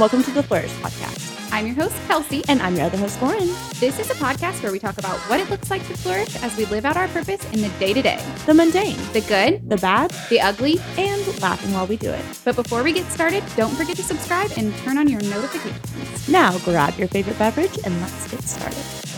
welcome to the Flourish Podcast. I'm your host, Kelsey. And I'm your other host, Lauren. This is a podcast where we talk about what it looks like to flourish as we live out our purpose in the day to day The mundane, the good, the bad, the ugly. and laughing while we do it. But before we get started, don't forget to subscribe and turn on your notifications. Now grab your favorite beverage and let's get started.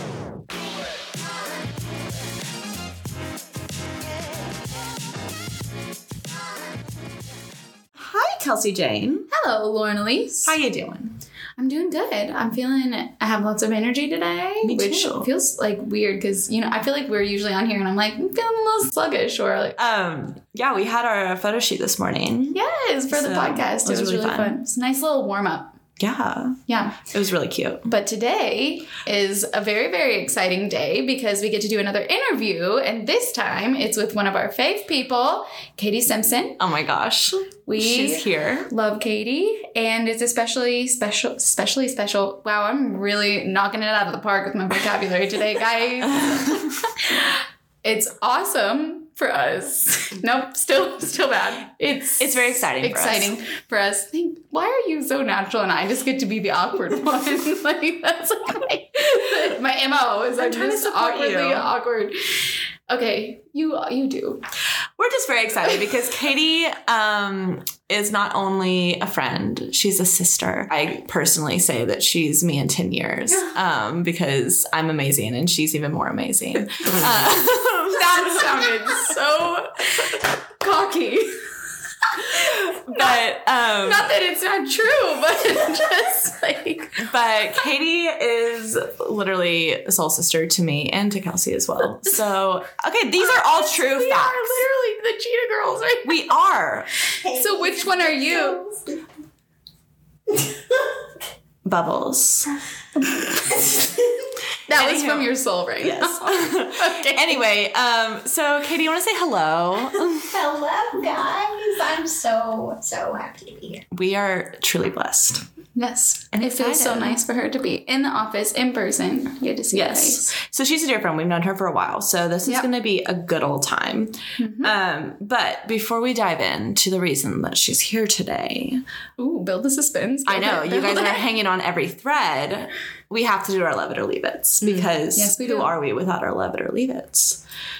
Kelsey Jane. Hello, Lauren Elise. How you doing? I'm doing good. I'm feeling I have lots of energy today, Me which too. feels like weird because you know I feel like we're usually on here and I'm like I'm feeling a little sluggish or like Um, yeah, we had our photo shoot this morning. yes for the podcast. It was, really, fun. It's a nice little warm up. Yeah, Yeah. it was really cute. But today is a very, very exciting day because we get to do another interview. And this time it's with one of our fave people, Katie Simpson. Oh my gosh, We she's here. love Katie and it's especially special, especially special. Wow, I'm really knocking it out of the park with my vocabulary today, guys. it's awesome for us. Nope, still, still bad. It's It's very exciting for us. Exciting for us. Think, why are you so natural and I just get to be the awkward one? like that's like my, my mo is I'm, trying to support awkwardly you. awkward. Okay, you you do. We're just very excited because Katie um, is not only a friend, she's a sister. I personally say that she's me in 10 years um, because I'm amazing and she's even more amazing. Um, That sounded so cocky. but um, Not that it's not true, but it's just like But Katie is literally a soul sister to me and to Kelsey as well. So, okay, these are all true we facts. are literally the cheetah girls, right? we are. So which one are you? Bubbles. That was from your soul, right? Yes. okay. anyway, um, so Katie, you want to say hello? Hello, guys. I'm so, so happy to be here. We are truly blessed. Yes. And it feels so nice for her to be in the office, in person. You get to see her Yes. face. So she's a dear friend. We've known her for a while. So this is going to be a good old time. Mhm. Um, but before we dive into the reason that she's here today, Ooh, build the suspense. I know Okay, you guys build are hanging on every thread. We have to do our love it or leave it because Mm. Yes, we who do. are we without our love it or leave it?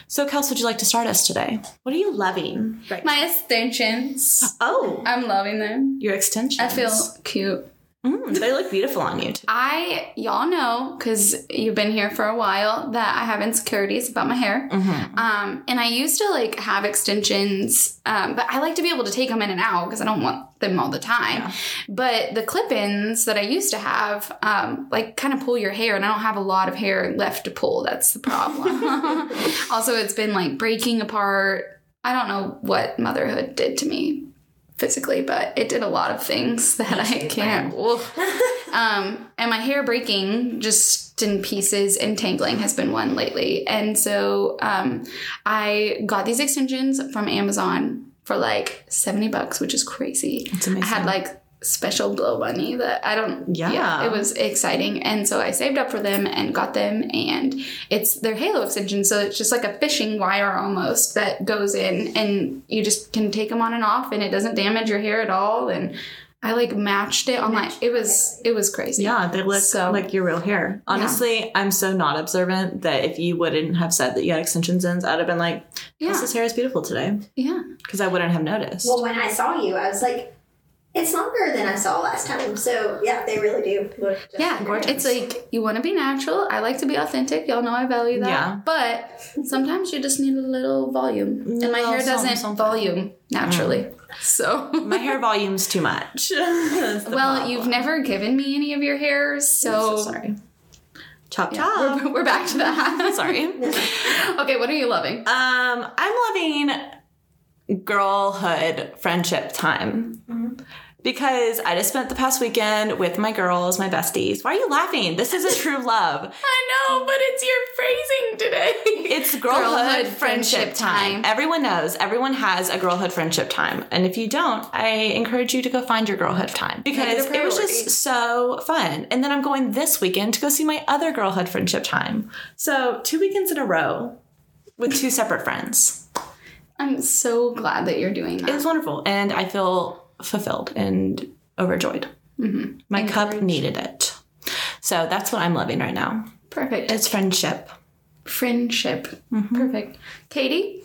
So, Kels, would you like to start us today? What are you loving right My extensions. Oh, I'm loving them. your extensions. I feel cute. Mm, they look beautiful on you. Too. I, y'all know, because you've been here for a while, that I have insecurities about my hair. Mhm. Um, and I used to like have extensions, um, but I like to be able to take them in and out because I don't want them all the time. Yeah. But the clip-ins that I used to have, um, like kind of pull your hair, and I don't have a lot of hair left to pull. That's the problem. also, it's been like breaking apart. I don't know what motherhood did to me physically, but it did a lot of things that I can't. um, and my hair breaking just in pieces and tangling has been one lately. And so um, I got these extensions from Amazon for like 70 bucks, which is crazy. It's amazing. I had like special blow money that I don't Yeah. it was exciting and so I saved up for them and got them and it's their halo extension so it's just like a fishing wire almost that goes in and you just can take them on and off and it doesn't damage your hair at all and I like matched it on my it was it was crazy. Yeah, they look So- like your real hair. Honestly, I'm so not observant that if you wouldn't have said that you had extensions in, I'd have been like, yeah. "This hair is beautiful today," yeah. Because I wouldn't have noticed. Well, when I saw you, I was like, it's longer than I saw last time. So, yeah, they really do look yeah, gorgeous. it's like you want to be natural. I like to be authentic. Y'all know I value that. Yeah. But sometimes you just need a little volume, and my hair doesn't something. volume naturally. So My hair volume's too much. Well, problem. you've never given me any of your hairs, so, I'm so sorry. Chop yeah, chop. we're, we're back to that. sorry. okay, what are you loving? Um, I'm loving girlhood friendship time. Because I just spent the past weekend with my girls, my besties. Why are you laughing? This is a true love. I know, but it's your phrasing today. It's girlhood, Girlhood friendship, friendship time. time. Everyone knows. Everyone has a girlhood friendship time. And if you don't, I encourage you to go find your girlhood time because it it was just so fun. And then I'm going this weekend to go see my other girlhood friendship time. So two weekends in a row with two separate friends. I'm so glad that you're doing that. It was wonderful. And I feel fulfilled and overjoyed. Mm-hmm. My cup needed it. So that's what I'm loving right now. Perfect. It's friendship. friendship. Perfect. Katie?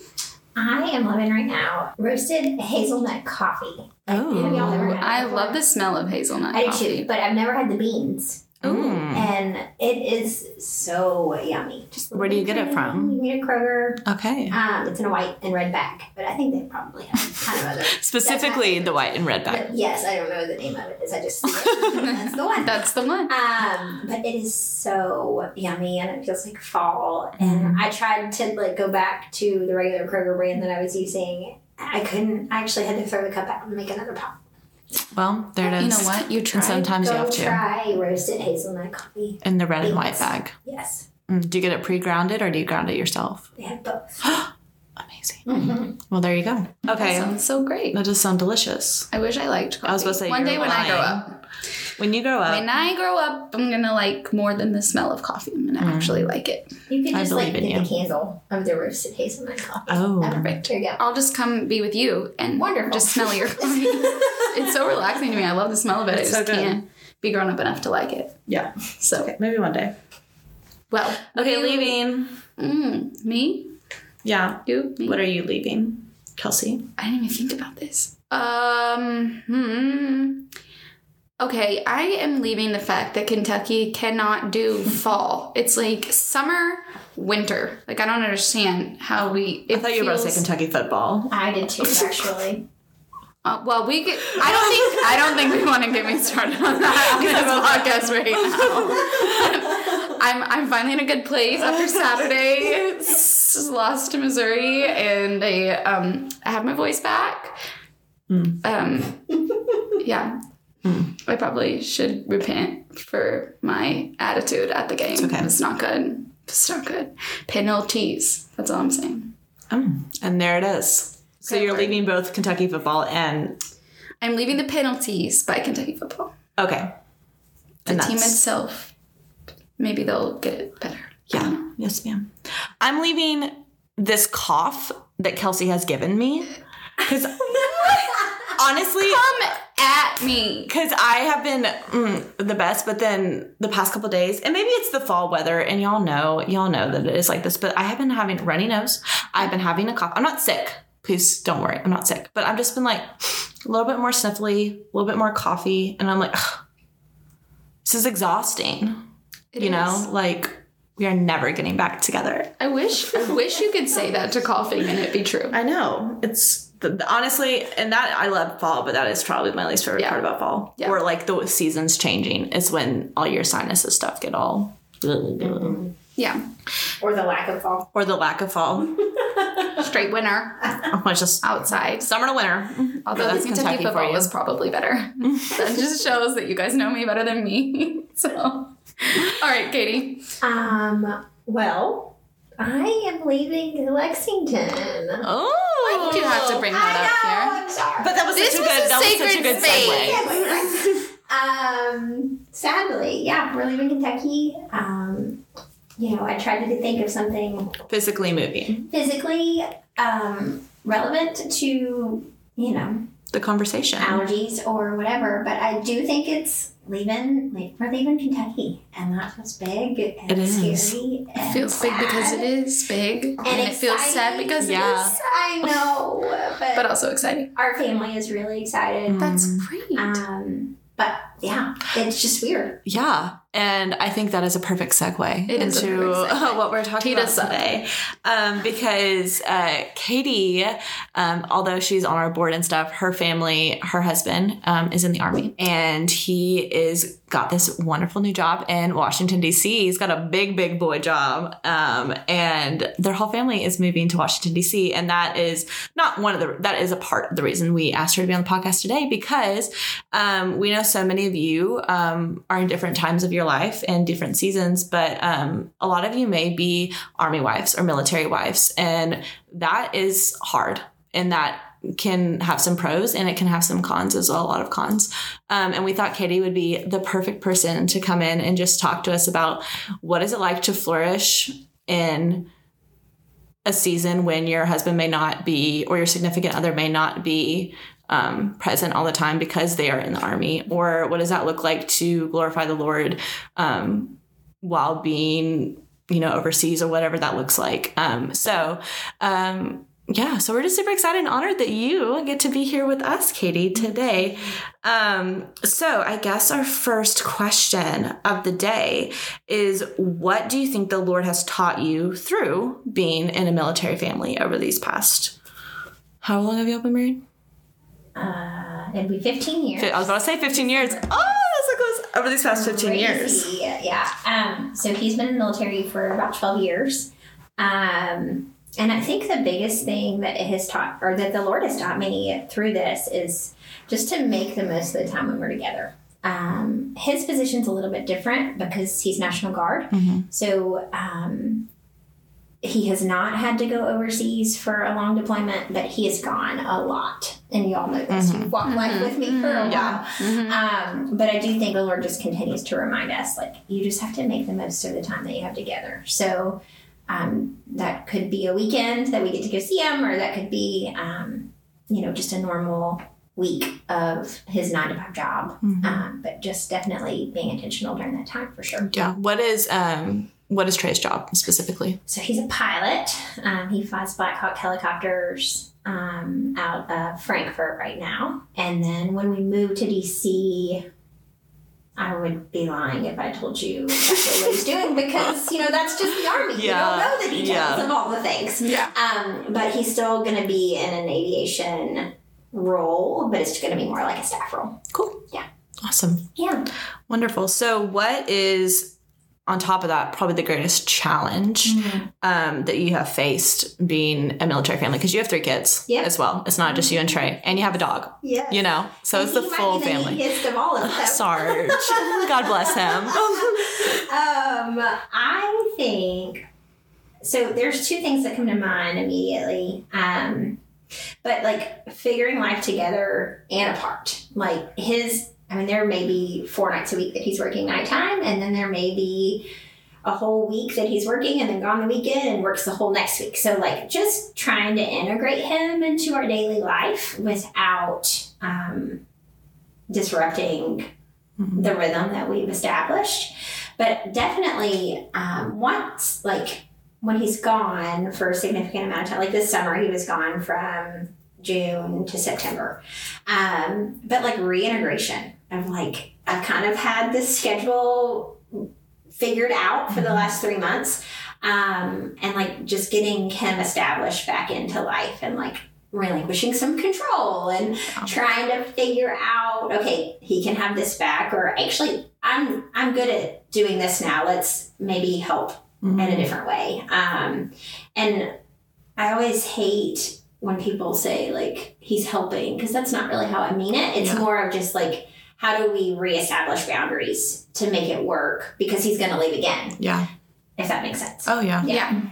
I am loving right now roasted hazelnut coffee. Have y'all ever Oh. had it I love the smell of hazelnut I do coffee. too, but I've never had the beans. Mm. And it is so yummy. Just Where do you get it from? You can get it Kroger. Okay. Um, it's in a white and red bag, but I think they probably have kind of other. Specifically the white and red bag. But yes, I don't know the name of it is. I just. That's the one. That's the one. Um, but it is so yummy and it feels like fall. And Mm-hmm. I tried to like go back to the regular Kroger brand that I was using. I couldn't. I actually had to throw the cup out and make another pop. Well, there it is. You know what? You And tried. sometimes Go you have to. try roasted hazelnut coffee. In the red and white bag. Yes, Mm, Do you get it pre-grounded or do you ground it yourself? they have both. Amazing. Mm-hmm. Well, there you go. That Okay. sounds so great. That does sound delicious. I wish I liked coffee. I was supposed to say one day when I grow up. When you grow up, When I grow up, I'm gonna like more than the smell of coffee. I'm gonna actually like it. You could I just like believe in get the candle of the roasted hazelnut coffee. Oh. perfect. There you go. I'll just come be with you and Wonderful. just smell your coffee. it's so relaxing to me. I love the smell of it. It's I so just good. can't be grown up enough to like it. yeah. So Maybe one day. well. Okay, you- leaving. Mm, me? Yeah. You? Me? What are you leaving, Kelsey? I didn't even think about this. Um, hmm. Okay, I am leaving the fact that Kentucky cannot do fall. It's like summer, winter. Like I don't understand how we. It I thought you were about to say Kentucky football. I did too, actually. Uh, well, we get. I don't think. I don't think we want to get me started on that on this podcast right now. I'm I'm finally in a good place after Saturday. s- Lost to Missouri, and I um I have my voice back. Um, yeah. I probably should repent for my attitude at the game. okay. It's not good. It's not good. Penalties. That's all I'm saying. Um, and there it is. So you're leaving both Kentucky football and I'm leaving the penalties by Kentucky football. okay. The And team that's- itself, maybe they'll get it better. Yeah. Yes, ma'am. I'm leaving this cough that Kelsey has given me because honestly, Come at me. because I have been mm, the best, but then the past couple days, and maybe it's the fall weather, and y'all know, y'all know that it is like this. But I have been having runny nose. I've been having a cough. I'm not sick. Please don't worry. I'm not sick, but I've just been like a little bit more sniffly, a little bit more coffee, and I'm like, this is exhausting. It you is. know, like we are never getting back together. I wish. I wish you could say that to coughing and it be true. I know it's the, the- honestly, and that I love fall, but that is probably my least favorite Yeah. part about fall. Yeah. Or like the seasons changing is when all your sinuses stuff get all, Yeah. Or the lack of fall. or the lack of fall. Straight winner Oh, it's just outside. summer to winter. Although Yeah, the that's Kentucky Kentucky for football you. was probably better. that just shows that you guys know me better than me. So, all right, Katie. Um, well, I am leaving Lexington. Oh, Why did you have to bring that up here? I'm sorry. But that was This such a good. a that was such a sacred good space. segue. um, sadly, yeah, we're leaving Kentucky. Um, you know, I tried to think of something Physically moving physically um, relevant to, you know, the conversation. allergies or whatever, but I do think it's leaving, like, we're leaving Kentucky, and that feels big and It is. scary. It and feels big because it is big, and, it feels sad because Yeah. it is, I know, but, but also exciting. our family is really excited. That's great. Um, but yeah, it's just weird. Yeah, and I think that is a perfect segue It into perfect segue. what we're talking Tee about today. Um, because uh, Katie, um, although she's on our board and stuff, her family, her husband um, is in the army, and he is got this wonderful new job in Washington D.C. He's got a big, big boy job, um, and their whole family is moving to Washington D.C. And that is not one of the that is a part of the reason we asked her to be on the podcast today because um, we know so many of you um, are in different times of your life and different seasons, but um, a lot of you may be army wives or military wives, and that is hard, and that can have some pros and it can have some cons as well, a lot of cons. Um, and we thought Katie would be the perfect person to come in and just talk to us about what is it like to flourish in a season when your husband may not be or your significant other may not be um, present all the time because they are in the army? Or what does that look like to glorify the Lord um, while being, you know, overseas or whatever that looks like? Um, so, um, yeah, so we're just super excited and honored that you get to be here with us, Katie, today. Um, so I guess our first question of the day is what do you think the Lord has taught you through being in a military family over these past how long have you all been married? Uh, it'd be 15 years. I was about to say 15 years. Oh, that's so close. Over these past 15 years. Yeah. Um, so he's been in the military for about 12 years. Um, and I think the biggest thing that it has taught, or that the Lord has taught me through this, is just to make the most of the time when we're together. Um, his position's a little bit different because he's National Guard. So um, he has not had to go overseas for a long deployment, but he has gone a lot. And you all know this. You've walked life with me for a while. Um, but I do think the Lord just continues to remind us, like, you just have to make the most of the time that you have together. So um, that could be a weekend that we get to go see him, or that could be, um, you know, just a normal week of his nine to five job. Um, but just definitely being intentional during that time for sure. Yeah. What is um what is Trey's job specifically? So he's a pilot. Um, he flies Black Hawk helicopters um, out of Frankfort right now. And then when we move to DC, I would be lying if I told you exactly what he's doing because you know that's just the army. Yeah, You don't know the details yeah. of all the things. Yeah. Um, but he's still going to be in an aviation role, but it's going to be more like a staff role. Cool. Yeah. Awesome. Yeah. Wonderful. So, what is on top of that probably the greatest challenge um, that you have faced being a military family? Because you have three kids Yeah. as well. It's not just you and Trey, and you have a dog. Yeah. You know, so it's the full family. Neatest of all of them. Sarge, God bless him. um, I think so. There's two things that come to mind immediately. Um, but like figuring life together and apart. Like his, I mean, there may be four nights a week that he's working nighttime, and then there may be a whole week that he's working and then gone the weekend and works the whole next week. So like just trying to integrate him into our daily life without um, disrupting the rhythm that we've established. But definitely, um, once, like, when he's gone for a significant amount of time, like this summer, he was gone from June to September. Um, but like reintegration of like, I've kind of had this schedule figured out for the last three months. Um, and like just getting him established back into life and like relinquishing some control and trying to figure out okay he can have this back or actually i'm i'm good at doing this now. Let's maybe help in a different way. Um and i always hate when people say like he's helping because that's not really how i mean it. It's Yeah. more of just like how do we reestablish boundaries to make it work because he's going to leave again Yeah. if that makes sense Oh, yeah. Yeah.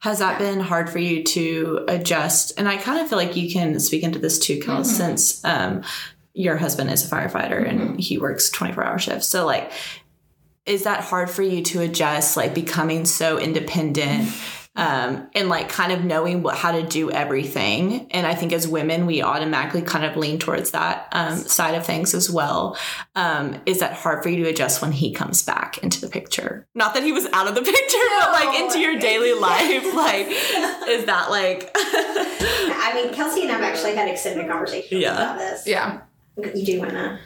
Has that been hard for you to adjust? And I kind of feel like you can speak into this too, Kel, since um, your husband is a firefighter and he works 24 hour shifts. So, like, is that hard for you to adjust, like becoming so independent um, and like kind of knowing what how to do everything? And I think as women, we automatically kind of lean towards that um, side of things as well. Um, is that hard for you to adjust when he comes back into the picture? Not that he was out of the picture, but like into your daily life. Like, is that like? i mean kelsey and i've actually had extended conversations Yeah. about this Yeah. you do want to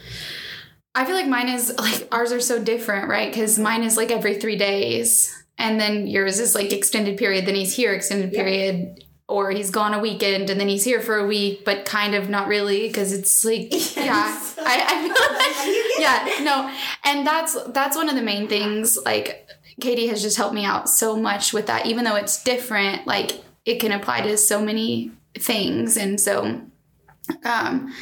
I feel like mine is like ours are so different, right? Because mine is like every three days, and then yours is like extended period. Then he's here extended Yeah. period, or he's gone a weekend and then he's here for a week, but kind of not really because it's like yeah, I, I feel like yeah no, and that's that's one of the main things. Like Katie has just helped me out so much with that, even though it's different. Like it can apply to so many things, and so um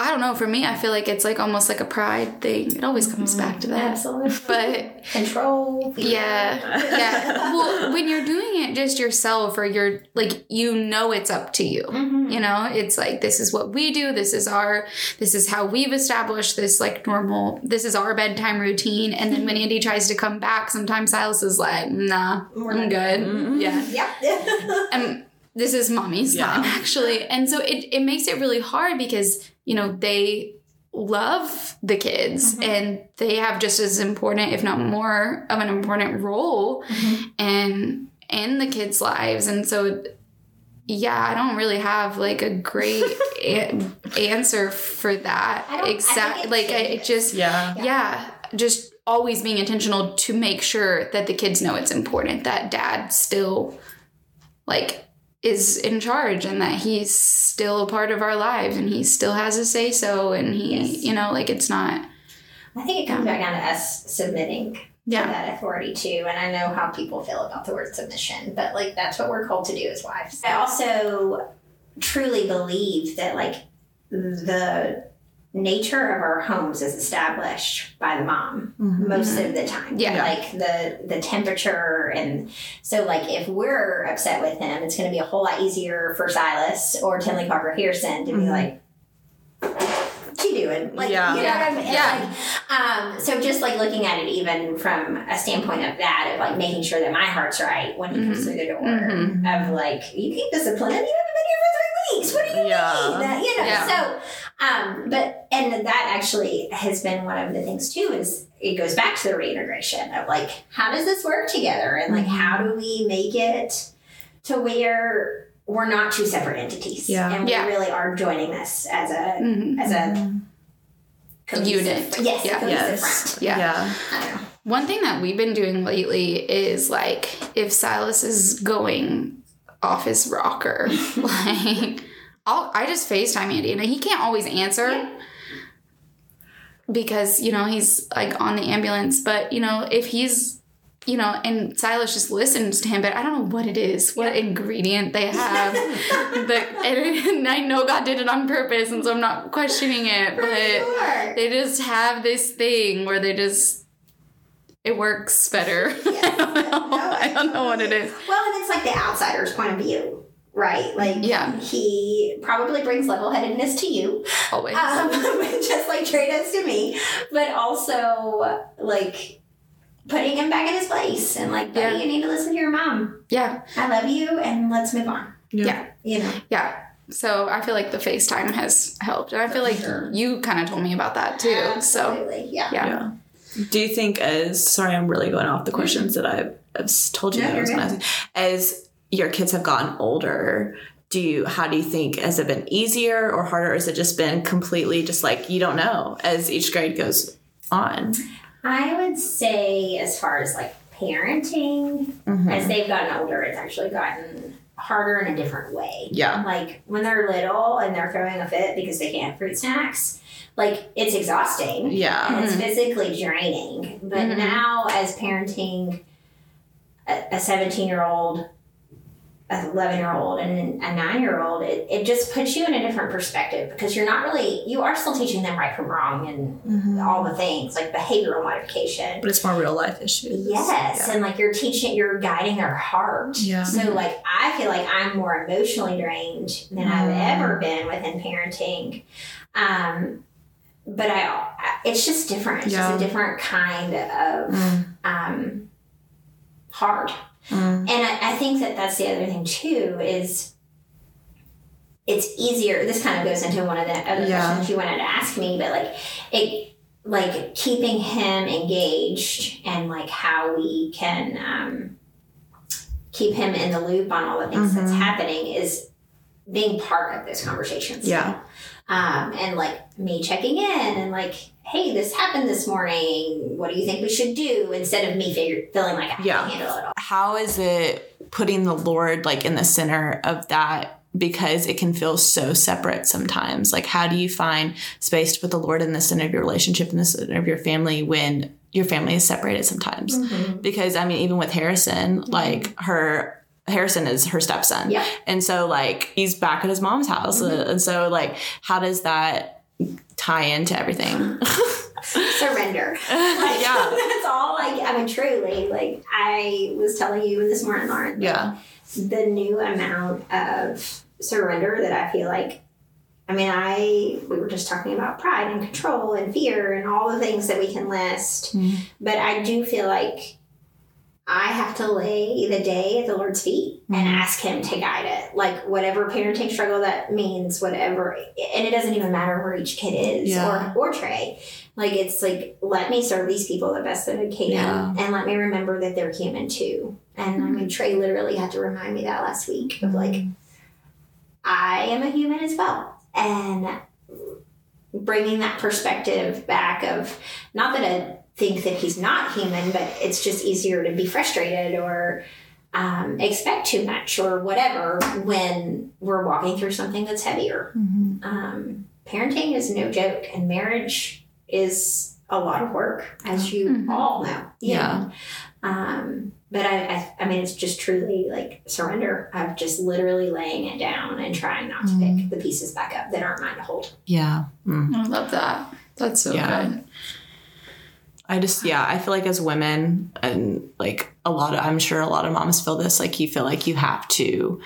I don't know. For me, I feel like it's like almost like a pride thing. It always comes back to that. Absolutely. But Control. yeah, yeah. Well, when you're doing it just yourself, or you're like, you know, it's up to you. Mhm. You know, it's like this is what we do. This is our. This is how we've established this like normal. This is our bedtime routine. And then when Andy tries to come back, sometimes Silas is like, "Nah, We're I'm good." Mm-mm. Yeah Yep. and this is mommy's Yeah. time actually and so it, it makes it really hard because you know they love the kids Mhm. and they have just as important if not more of an important role in in the kids lives and so yeah i don't really have like a great a- answer for that I don't- I think exact it like I, it changes. just Yeah. yeah just always being intentional to make sure that the kids know it's important that dad still like is in charge and that he's still a part of our lives and he still has a say so and he Yes. you know like it's not I think it comes back down to us submitting to yeah that authority too. And I know how people feel about the word submission, but like that's what we're called to do as wives. I also truly believe that like the nature of our homes is established by the mom most of the time. Yeah. Like the the temperature and so like if we're upset with him, it's gonna be a whole lot easier for Silas or Tinley Parker Pearson to be Mhm. like what you doing? Like Yeah. you know what I mean? Yeah. Like, um, so just like looking at it even from a standpoint of that, of like making sure that my heart's right when he comes Mhm. through the door. Mhm. Of like, you keep discipline and you haven't been here for three weeks. What do you Yeah. mean? That, you know, Yeah. so um, but and that actually has been one of the things too, is it goes back to the reintegration of like, how does this work together? And like how do we make it to where we're not two separate entities? Yeah. And Yeah. we really are joining this as a Mhm. as a cohesive- Unit. Yes, Yeah. Yes. front. yeah Yeah. One thing that we've been doing lately is like if silas is going off his rocker like I'll, i just facetime andy and he can't always answer Yeah. because you know he's like on the ambulance but you know if he's you know and silas just listens to him but i don't know what it is what ingredient they have that and i know god did it on purpose and so i'm not questioning it For but sure. they just have this thing where they just it works better Yes. I, don't know. No, I don't know what it is Well, and it's like the outsider's point of view, right? Like, Yeah. he probably brings level headedness to you, always um, just like Trey does to me, but also like putting him back in his place and like, buddy, Yeah. you need to listen to your mom. yeah I love you, and let's move on. yeah You know, yeah so i feel like the facetime has helped and i feel like Sure. you kind of told me about that too so Absolutely. yeah. yeah Yeah. Do you think as sorry, I'm really going off the questions that I've, I've told you No, that I was going to ask. As your kids have gotten older, do you how do you think has it been easier or harder? Or has it just been completely just like you don't know as each grade goes on? I would say, as far as like parenting, Mhm. as they've gotten older, it's actually gotten harder in a different way. Yeah. Like when they're little and they're throwing a fit because they can't fruit snacks, like it's exhausting Yeah. and it's physically draining. But Mhm. now, as parenting a 17 year old, a 11 year old, and a 9 year old, it, it just puts you in a different perspective because you're not really, you are still teaching them right from wrong and Mhm. all the things like behavioral modification. But it's more real life issues. Yes, and like you're teaching, you're guiding their heart. Yeah. So like I feel like I'm more emotionally drained than Mm. I've ever been within parenting. Um, but I, I- it's just different. It's Yeah. just a different kind of Mm. um, hard. Mm. And I, I think that that's the other thing too is it's easier. This kind of goes into one of the other Yeah. questions you wanted to ask me, but like it, like keeping him engaged and like how we can um, keep him in the loop on all the things that's Mhm. happening is being part of those conversations. Yeah. Um, and like me checking in and like, hey, this happened this morning. What do you think we should do? Instead of me figure, feeling like I Yeah. handle it all. How is it putting the Lord like in the center of that? Because it can feel so separate sometimes. Like, how do you find space to put the Lord in the center of your relationship, in the center of your family when your family is separated sometimes? Because I mean, even with Harrison, like her. Harrison is her stepson. Yeah. And so, like, he's back at his mom's house. uh, And so, like, how does that tie into everything? Surrender. Like, yeah. that's all. Like, I mean, truly, like I was telling you this morning, Lauren. Yeah. the new amount of surrender that I feel like. I mean, I we were just talking about pride and control and fear and all the things that we can list, Mhm. but I do feel like I have to lay the day at the Lord's feet and Mhm. ask Him to guide it. Like whatever parenting struggle that means, whatever, and it doesn't even matter where each kid is Yeah. or or Trey. Like it's like let me serve these people the best that I can, Yeah. and let me remember that they're human too. And I mean, Trey literally had to remind me that last week of like I am a human as well, and bringing that perspective back of not that I think that he's not human, but it's just easier to be frustrated or um, expect too much or whatever when we're walking through something that's heavier. Mhm. Um, parenting is no joke, and marriage is a lot of work, as you Mhm. all know. Yeah. know. Um, but I, I, I mean, it's just truly like surrender of just literally laying it down and trying not to pick the pieces back up that aren't mine to hold. Yeah. Mm. I love that. That's so Yeah. good. I just yeah, I feel like as women and like a lot of I'm sure a lot of moms feel this like you feel like you have to,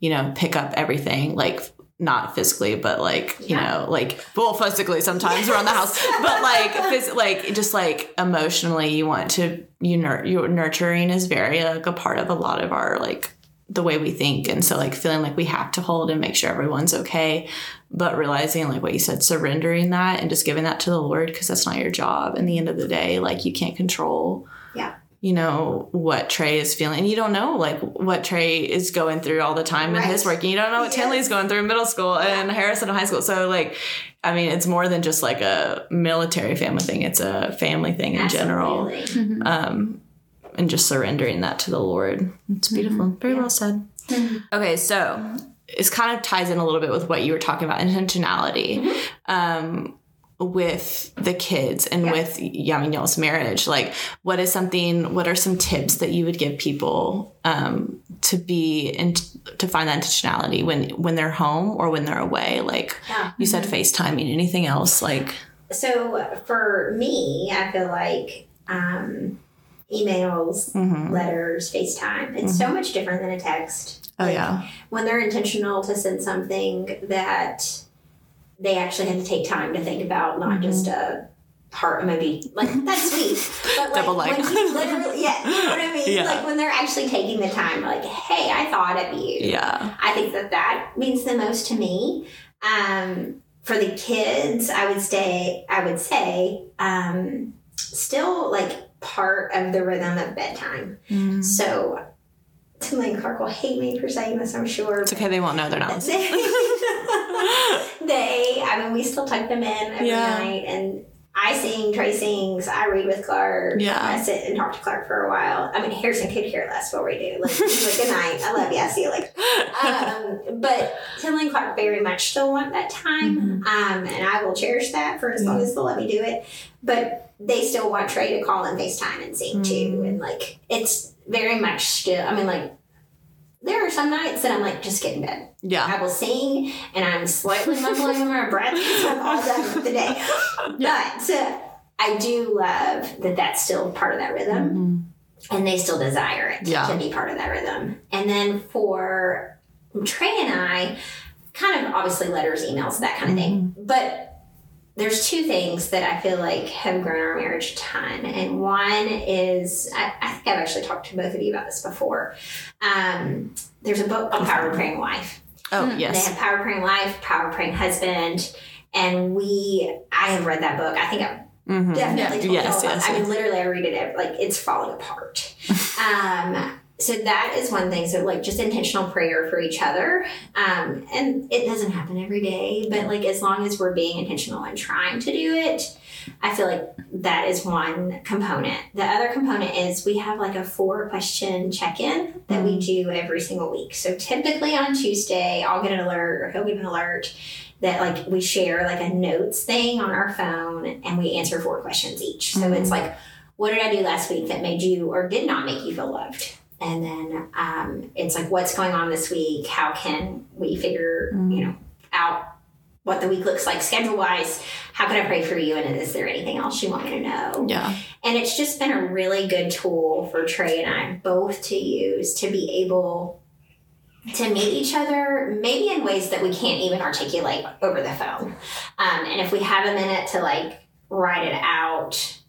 you know, pick up everything like not physically but like you Yeah. know like well physically sometimes around the house but like phys- like just like emotionally you want to you nur- your nurturing is very like a part of a lot of our like the way we think. And so like feeling like we have to hold and make sure everyone's okay but realizing like what you said surrendering that and just giving that to the lord because that's not your job in the end of the day. Like you can't control Yeah. you know what trey is feeling. And you don't know like what trey is going through all the time in his work. And you don't know what Yes. tinley's going through in middle school and harrison in high school. So like i mean it's more than just like a military family thing. It's a family thing in general. Absolutely. um, and just surrendering that to the Lord. It's beautiful. Very well said. Okay, so this kind of ties in a little bit with what you were talking about intentionality um, with the kids and Yeah. with yeah, I marriage. Like, what is something? What are some tips that you would give people um, to be and to find that intentionality when when they're home or when they're away? Like Yeah. you said, FaceTiming. Anything else? Like So for me, I feel like um, emails, mhm. letters, FaceTime, it's so much different than a text. oh Like, yeah, When they're intentional to send something that they actually had to take time to think about, not just a heart emoji. Like that's sweet, but like, Double like. when you literally, yeah, you know what I mean. Yeah. Like when they're actually taking the time, like, hey, I thought of you. yeah, I think that that means the most to me. Um, for the kids, I would say, I would say, um, still like part of the rhythm of bedtime. Mm. So, and Clark will hate me for saying this, I'm sure. It's okay. They won't know they're not they, I mean, we still tuck them in every Yeah. night, and I sing, Trey sings, I read with Clark. Yeah. I sit and talk to Clark for a while. I mean, Harrison could care less what we do. Like, like, good night, I love you, I see you later. Um, but Tinley and Clark very much still want that time, Mhm. um, and I will cherish that for as long as they'll let me do it. But they still want Trey to call and FaceTime and sing too, Mm. and like it's very much still. I mean, like there are some nights that I'm like, just get in bed. yeah. I will sing, and I'm slightly mumbling under my breath because I'm all done for the day. But uh, I do love that that's still part of that rhythm Mhm. and they still desire it Yeah. to be part of that rhythm. And then for Trey and I, kind of obviously letters, emails, that kind of thing. But there's two things that I feel like have grown our marriage a ton. And one is, I, I think I've actually talked to both of you about this before. Um, there's a book called Power of Praying Wife. Oh Mm. They yes. have Power of Praying Wife, Power Praying Husband. And we, I have read that book. I think I've Mhm. definitely told Yes, y'all about yes. I mean, literally, I read it every, like it's falling apart. um, so that is one thing. So like just intentional prayer for each other, um, and it doesn't happen every day, but like as long as we're being intentional and trying to do it, I feel like that is one component. The other component is we have like a four question check in that we do every single week. So typically on Tuesday, I'll get an alert or he'll get an alert that like we share like a notes thing on our phone and we answer four questions each. So it's like, what did I do last week that made you or did not make you feel loved? And then um, it's like, what's going on this week? How can we figure, you know, out what the week looks like schedule wise? How can I pray for you? And is there anything else you want me to know? Yeah. And it's just been a really good tool for Trey and I both to use to be able to meet each other, maybe in ways that we can't even articulate over the phone. Um, and if we have a minute to like write it out,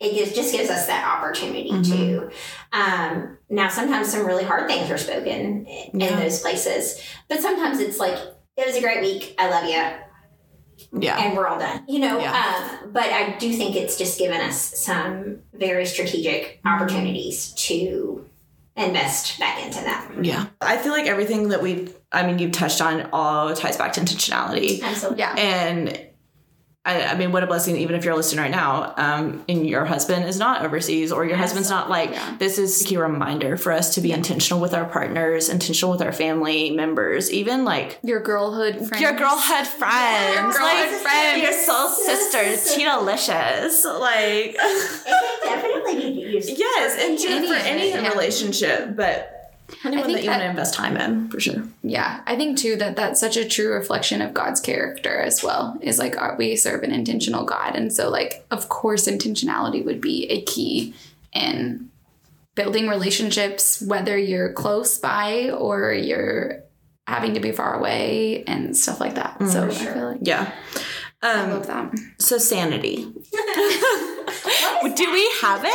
it gives, just gives us that opportunity Mhm. to. Um, now, sometimes some really hard things are spoken in Yeah. those places, but sometimes it's like, it was a great week. I love you. Yeah. And we're all done, you know. Yeah. Um, but I do think it's just given us some very strategic opportunities to invest back into that. Yeah. I feel like everything that we've, I mean, you've touched on all ties back to intentionality. Absolutely. Yeah. And I, I mean, what a blessing, even if you're listening right now, um, and your husband is not overseas or your husband's not like, Yeah. this is a key reminder for us to be intentional with our partners, intentional with our family members, even like Your girlhood friends. your girlhood friends. Your girlhood like, friends. Your soul sisters, Tina-licious. Like, It can definitely be used. yes, for and any- for any yeah. relationship, but anyone think that you want to invest time in, for sure. Yeah, I think too that that's such a true reflection of God's character as well. Is like we serve an intentional God, and so like of course intentionality would be a key in building relationships, whether you're close by or you're having to be far away and stuff like that. so I feel like Yeah. I Um, love that. So sanity. do we have it?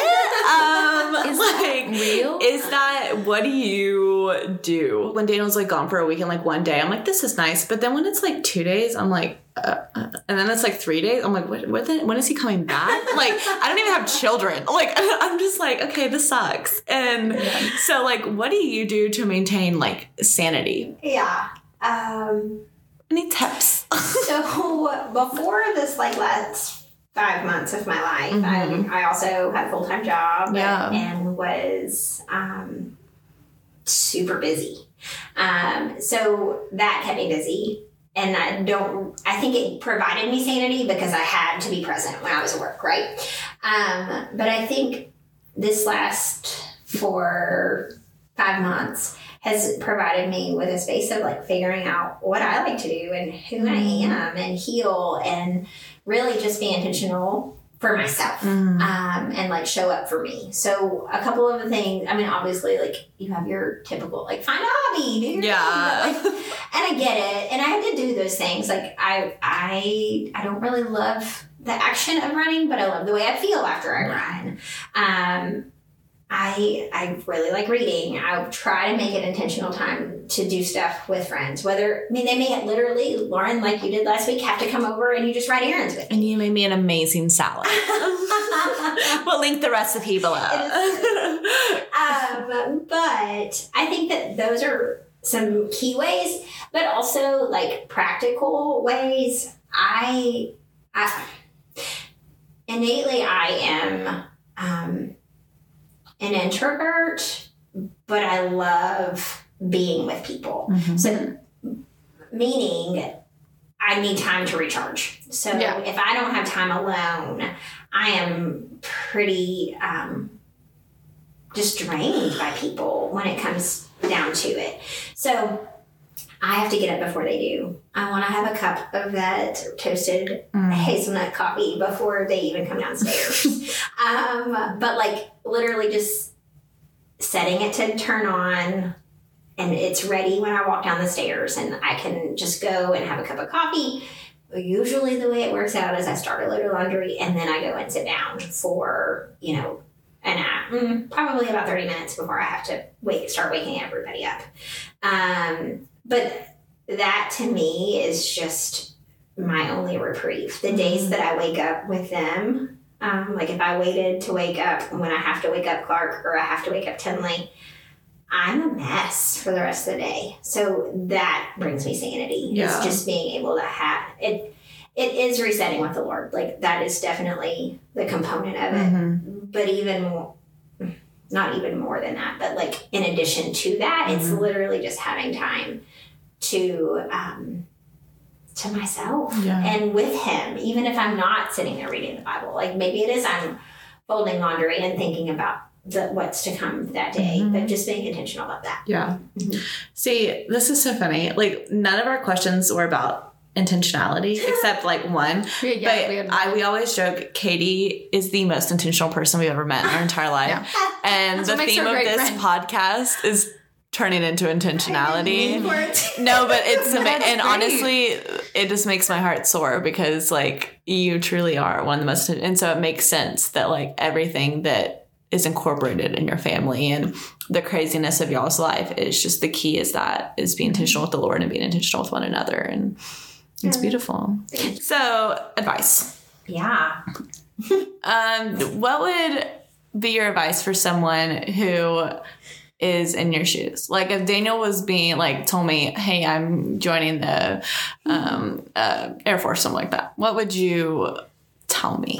Um, Is like, that real? Is that what do you do when Daniel's like gone for a week and like one day I'm like this is nice, but then when it's like two days I'm like, uh, uh, and then it's like three days I'm like what, what the, when is he coming back? like I don't even have children. Like I'm just like okay this sucks. And so like what do you do to maintain like sanity? Yeah. Um, Any tips? so before this like last five months of my life, Mhm. I, I also had a full time job Yeah. and was um, super busy. Um, so that kept me busy. And I don't, I think it provided me sanity because I had to be present when I was at work, right? Um, but I think this last four, five months has provided me with a space of like figuring out what I like to do and who I am and heal and really just be intentional for myself um, and like show up for me. So a couple of the things, I mean, obviously, like you have your typical like find a hobby, do your Yeah. like, and I get it, and I had to do those things. Like I, I, I don't really love the action of running, but I love the way I feel after I run. Um, I I really like reading. I try to make it intentional time to do stuff with friends. Whether I mean they may literally, Lauren, like you did last week, have to come over and you just run errands with me. And you made me an amazing salad. we'll link the recipe below. um, but I think that those are some key ways, but also like practical ways. I, I innately I am an introvert, but I love being with people. So, meaning I need time to recharge. So Yeah. if I don't have time alone, I am pretty um, just drained by people when it comes down to it. So I have to get up before they do. I want to have a cup of that toasted hazelnut coffee before they even come downstairs. um, but like literally just setting it to turn on and it's ready when I walk down the stairs and I can just go and have a cup of coffee. Usually the way it works out is I start a load of laundry and then I go and sit down for, you know, an hour, mm, probably about 30 minutes before I have to wake, start waking everybody up. Um, but that to me is just my only reprieve. The days that I wake up with them, um, like if I waited to wake up when I have to wake up Clark or I have to wake up Tinley, I'm a mess for the rest of the day. So that brings me sanity. Yeah. It's just being able to have it. It is resetting with the Lord. Like that is definitely the component of it. Mm-hmm. But even more, not even more than that, but like in addition to that, it's Mhm. literally just having time to um, to myself Yeah. and with Him, even if I'm not sitting there reading the Bible. Like maybe it is I'm folding laundry and thinking about the what's to come that day, Mhm. but just being intentional about that. Yeah. Mhm. See, this is so funny. Like none of our questions were about intentionality except like one. Yeah, but we had I we always joke Katie is the most intentional person we've ever met in our entire life. Yeah. And That's the theme of this friend. podcast is turning into intentionality. No, but it's ama- and great. honestly, it just makes my heart sore because like you truly are one of the most, and so it makes sense that like everything that is incorporated in your family and the craziness of y'all's life is just the key is that is being intentional with the Lord and being intentional with one another, and it's beautiful. So, advice. Yeah. Um, what would be your advice for someone who is in your shoes? Like if Daniel was being like told me, "Hey, I'm joining the um, uh, Air Force," something like that. What would you tell me?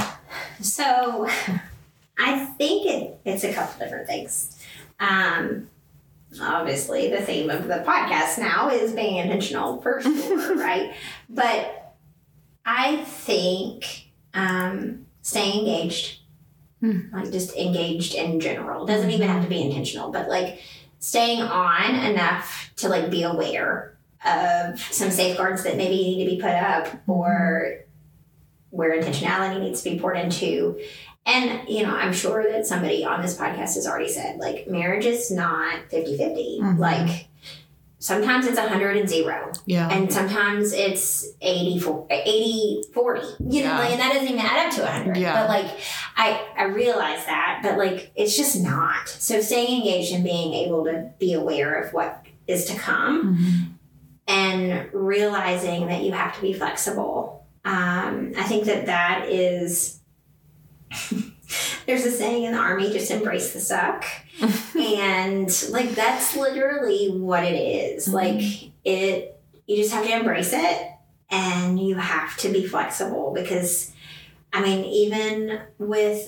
So I think it, it's a couple different things. Um, obviously, the theme of the podcast now is being intentional for sure, right? But I think um, staying engaged, Hmm. like just engaged in general, doesn't even have to be hmm. intentional, but like staying on enough to like be aware of some safeguards that maybe need to be put up or hmm. where intentionality needs to be poured into. And, you know, I'm sure that somebody on this podcast has already said, like, marriage is not 50 50. Mhm. Like, sometimes it's 100 and 0. Yeah. And sometimes it's 80, 80 40. You know, Yeah. like, and that doesn't even add up to 100. Yeah. But, like, I, I realize that, but, like, it's just not. So, staying engaged and being able to be aware of what is to come Mhm. and realizing that you have to be flexible. Um, I think that that is. There's a saying in the army: "Just embrace the suck," and like that's literally what it is. Like it, you just have to embrace it, and you have to be flexible because, I mean, even with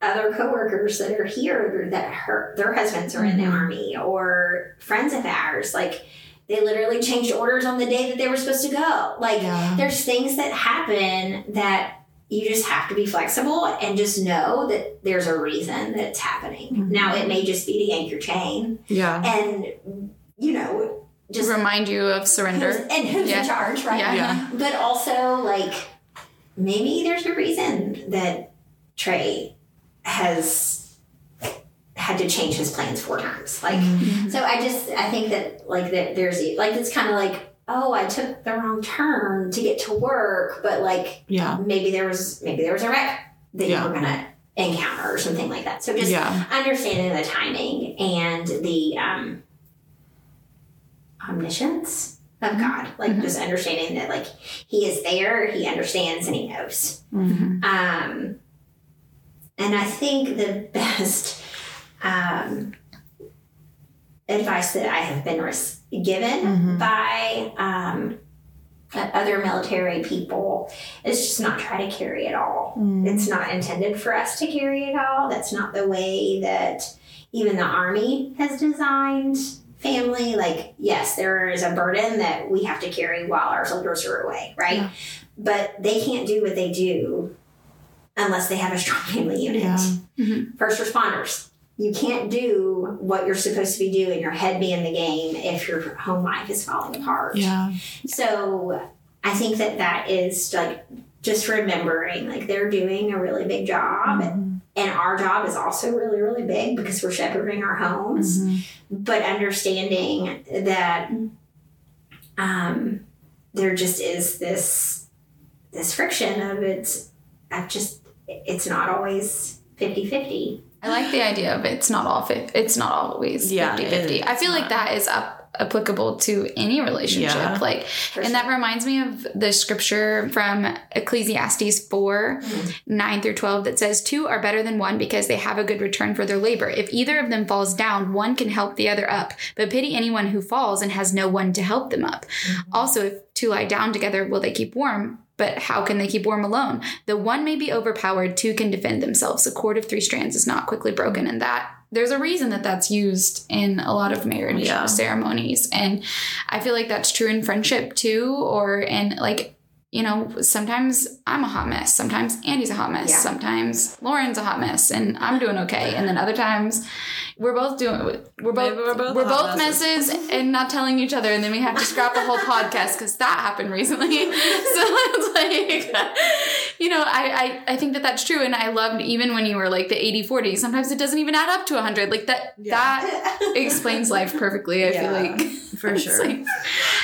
other coworkers that are here that her their husbands are in the Mhm. army or friends of ours, like they literally changed orders on the day that they were supposed to go. Like Yeah. there's things that happen that you just have to be flexible and just know that there's a reason that it's happening. Mhm. Now it may just be to yank your chain Yeah. and you know just Remind you of who's, surrender. and who's Yeah. in charge, right? Yeah. Yeah. But also like maybe there's a reason that Trey has had to change his plans four times. Like Mhm. so I just I think that like that there's like it's kind of like oh I took the wrong turn to get to work, but like Yeah. maybe there was maybe there was a wreck that Yeah. you were gonna encounter or something like that. So just Yeah. understanding the timing and the um, omniscience of God, like Mhm. just understanding that like He is there, He understands, and He knows. Mhm. Um, and I think the best um, advice that I have been res- given Mhm. by um, other military people is just not try to carry it all. Mhm. It's not intended for us to carry it all. That's not the way that even the Army has designed family. Like, yes, there is a burden that we have to carry while our soldiers are away, right? Yeah. But they can't do what they do unless they have a strong family unit. Yeah. Mhm. First responders. You can't do what you're supposed to be doing, your head be in the game, if your home life is falling apart. Yeah. So I think that that is like just remembering like they're doing a really big job Mhm. and our job is also really really big because we're shepherding our homes Mhm. but understanding that um there just is this this friction of it's I've just it's not always 50-50 I like the idea of it's not all it's not always Yeah, 50 50. it- I feel like that is up, applicable to any relationship. Yeah. Like and sure. that reminds me of the scripture from Ecclesiastes 4 Mhm. 9 through 12 that says, Two are better than one because they have a good return for their labor. If either of them falls down, one can help the other up. But pity anyone who falls and has no one to help them up. Also, if two lie down together, will they keep warm? But how can they keep warm alone? The one may be overpowered, two can defend themselves. A cord of three strands is not quickly broken. And that there's a reason that that's used in a lot of marriage Yeah. ceremonies. And I feel like that's true in friendship too, or in like, you know, sometimes I'm a hot mess. Sometimes Andy's a hot mess. Yeah. Sometimes Lauren's a hot mess and I'm doing okay. And then other times we're both doing, we're both, Maybe we're both we're both messes. messes and not telling each other. And then we have to scrap the whole podcast because that happened recently. So it's like, you know, I, I I think that that's true, and I loved even when you were like the 80-40. Sometimes it doesn't even add up to hundred. Like that that explains life perfectly. I feel like for It's sure. like-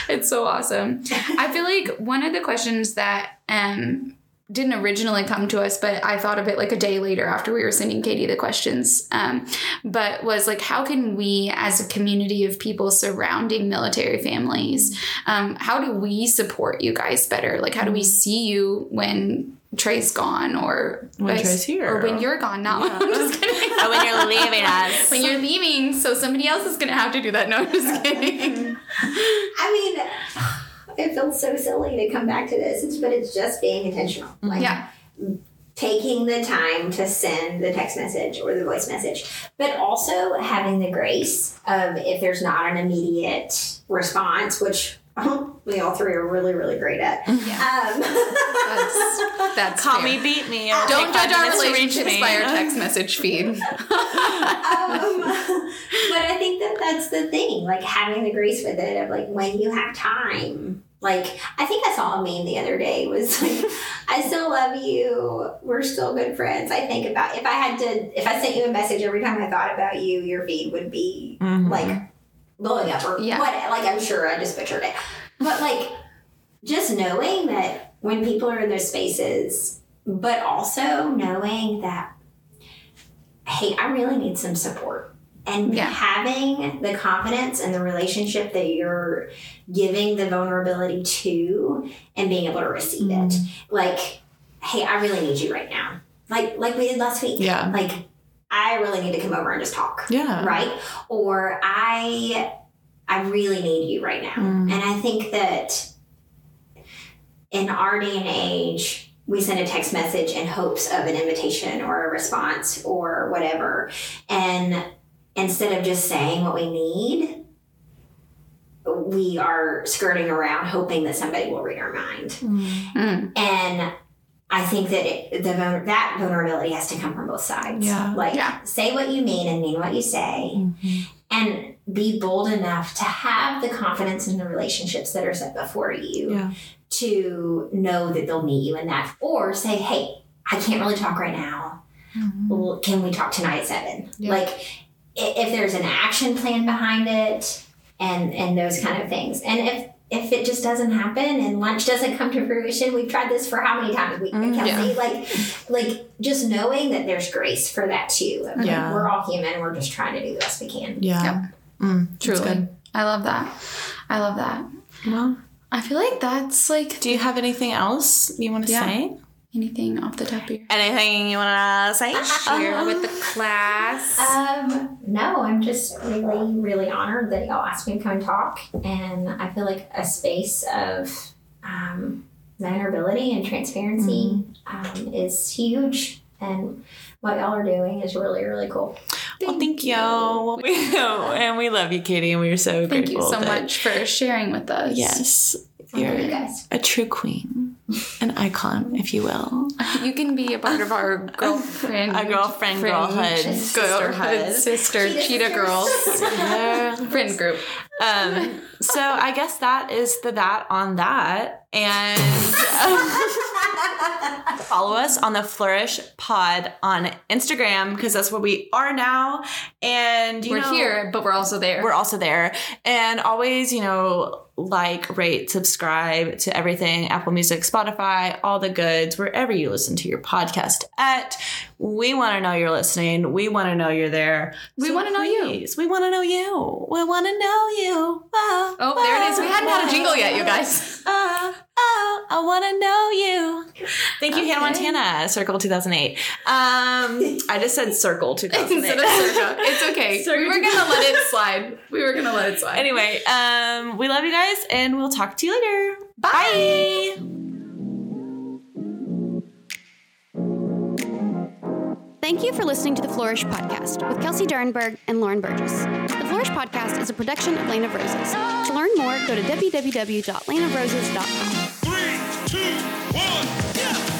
it's so awesome. I feel like one of the questions that um didn't originally come to us, but I thought of it like a day later after we were sending Katie the questions. Um, but was like, how can we, as a community of people surrounding military families, um, how do we support you guys better? Like, how do we see you when Trey's gone, or When Trey's here. or when you're gone? No, I'm just kidding. Oh, when you're leaving us. when you're leaving, so somebody else is gonna have to do that. No, I'm just kidding. I mean, it feels so silly to come back to this, it's, but it's just being intentional. Mm-hmm. Like yeah, taking the time to send the text message or the voice message, but also having the grace of if there's not an immediate response, which we all three are really, really great at. Um, that's that's Call fair. me, beat me. It'll Don't judge our minutes to reach relationships by our text message feed. um, but I think that that's the thing, like having the grace with it of like when you have time. Like I think I saw a meme the other day was like, I still love you. We're still good friends. I think about if I had to, if I sent you a message every time I thought about you, your feed would be Mhm. like blowing up or Yeah. what? Like I'm sure I just butchered it, but like just knowing that when people are in those spaces, but also knowing that hey, I really need some support. And Yeah. having the confidence and the relationship that you're giving the vulnerability to and being able to receive it. Mm. Like, hey, I really need you right now. Like like we did last week. Yeah. Like I really need to come over and just talk. Yeah. Right? Or I I really need you right now. Mm. And I think that in our day and age, we send a text message in hopes of an invitation or a response or whatever. And instead of just saying what we need, we are skirting around hoping that somebody will read our mind. Mm. And I think that it, the that vulnerability has to come from both sides. Yeah. Like Yeah. say what you mean and mean what you say Mm-hmm. and be bold enough to have the confidence in the relationships that are set before you Yeah. to know that they'll meet you in that or say hey i can't really talk right now Well, can we talk tonight at seven Yeah. like if there's an action plan behind it and and those kind of things and if if it just doesn't happen and lunch doesn't come to fruition we've tried this for how many times we Mm, Kelsey? like like just knowing that there's grace for that too I mean, Yeah. we're all human we're just trying to do the best we can Yeah. Mm, that's Truly, good. I love that. I love that. Well, I feel like that's like do you have anything else you want to Yeah. say? Anything off the top of your Anything you want to say? share with the class. Um, no, I'm just really, really honored that y'all asked me to come and talk. And I feel like a space of um, vulnerability and transparency um, is huge. And what y'all are doing is really, really cool. Well, thank you. and we love you, Katie, and we are so Thank you so that- much for sharing with us. Yes, I love you you're guys. a true queen, an icon, if you will. You can be a part of our girlfriend, A girlfriend, friend- girlhood, girlhood, sisterhood. sister, Cheetah cheetah girls, friend group. Um, so I guess that is the that on that. And um, follow us on the Flourish Pod on Instagram because that's where we are now. And you We're know, here, but we're also there. We're also there. And always, you know, like, rate, subscribe to everything Apple Music, Spotify, all the goods, wherever you listen to your podcast at. We want to know you're listening. We want to know you're there. We wanna know you. We want to know you. We want to know you. Oh, oh, there it is. We hadn't had a jingle yet, you ah, guys. Oh, oh, I want to know you. Thank you, Hannah Montana, Circle 2008. Um, I just said Circle 2008. Instead of circa. It's okay. Circa we were gonna let it slide. We were gonna let it slide. Anyway, um, we love you guys, and we'll talk to you later. Bye. Thank you for listening to the Flourish Podcast with Kelsey Durenberg and Lauren Burgess. The Flourish Podcast is a production of Lane of Roses. To learn more, go to www.laneofroses.com. Three, two, one, yeah!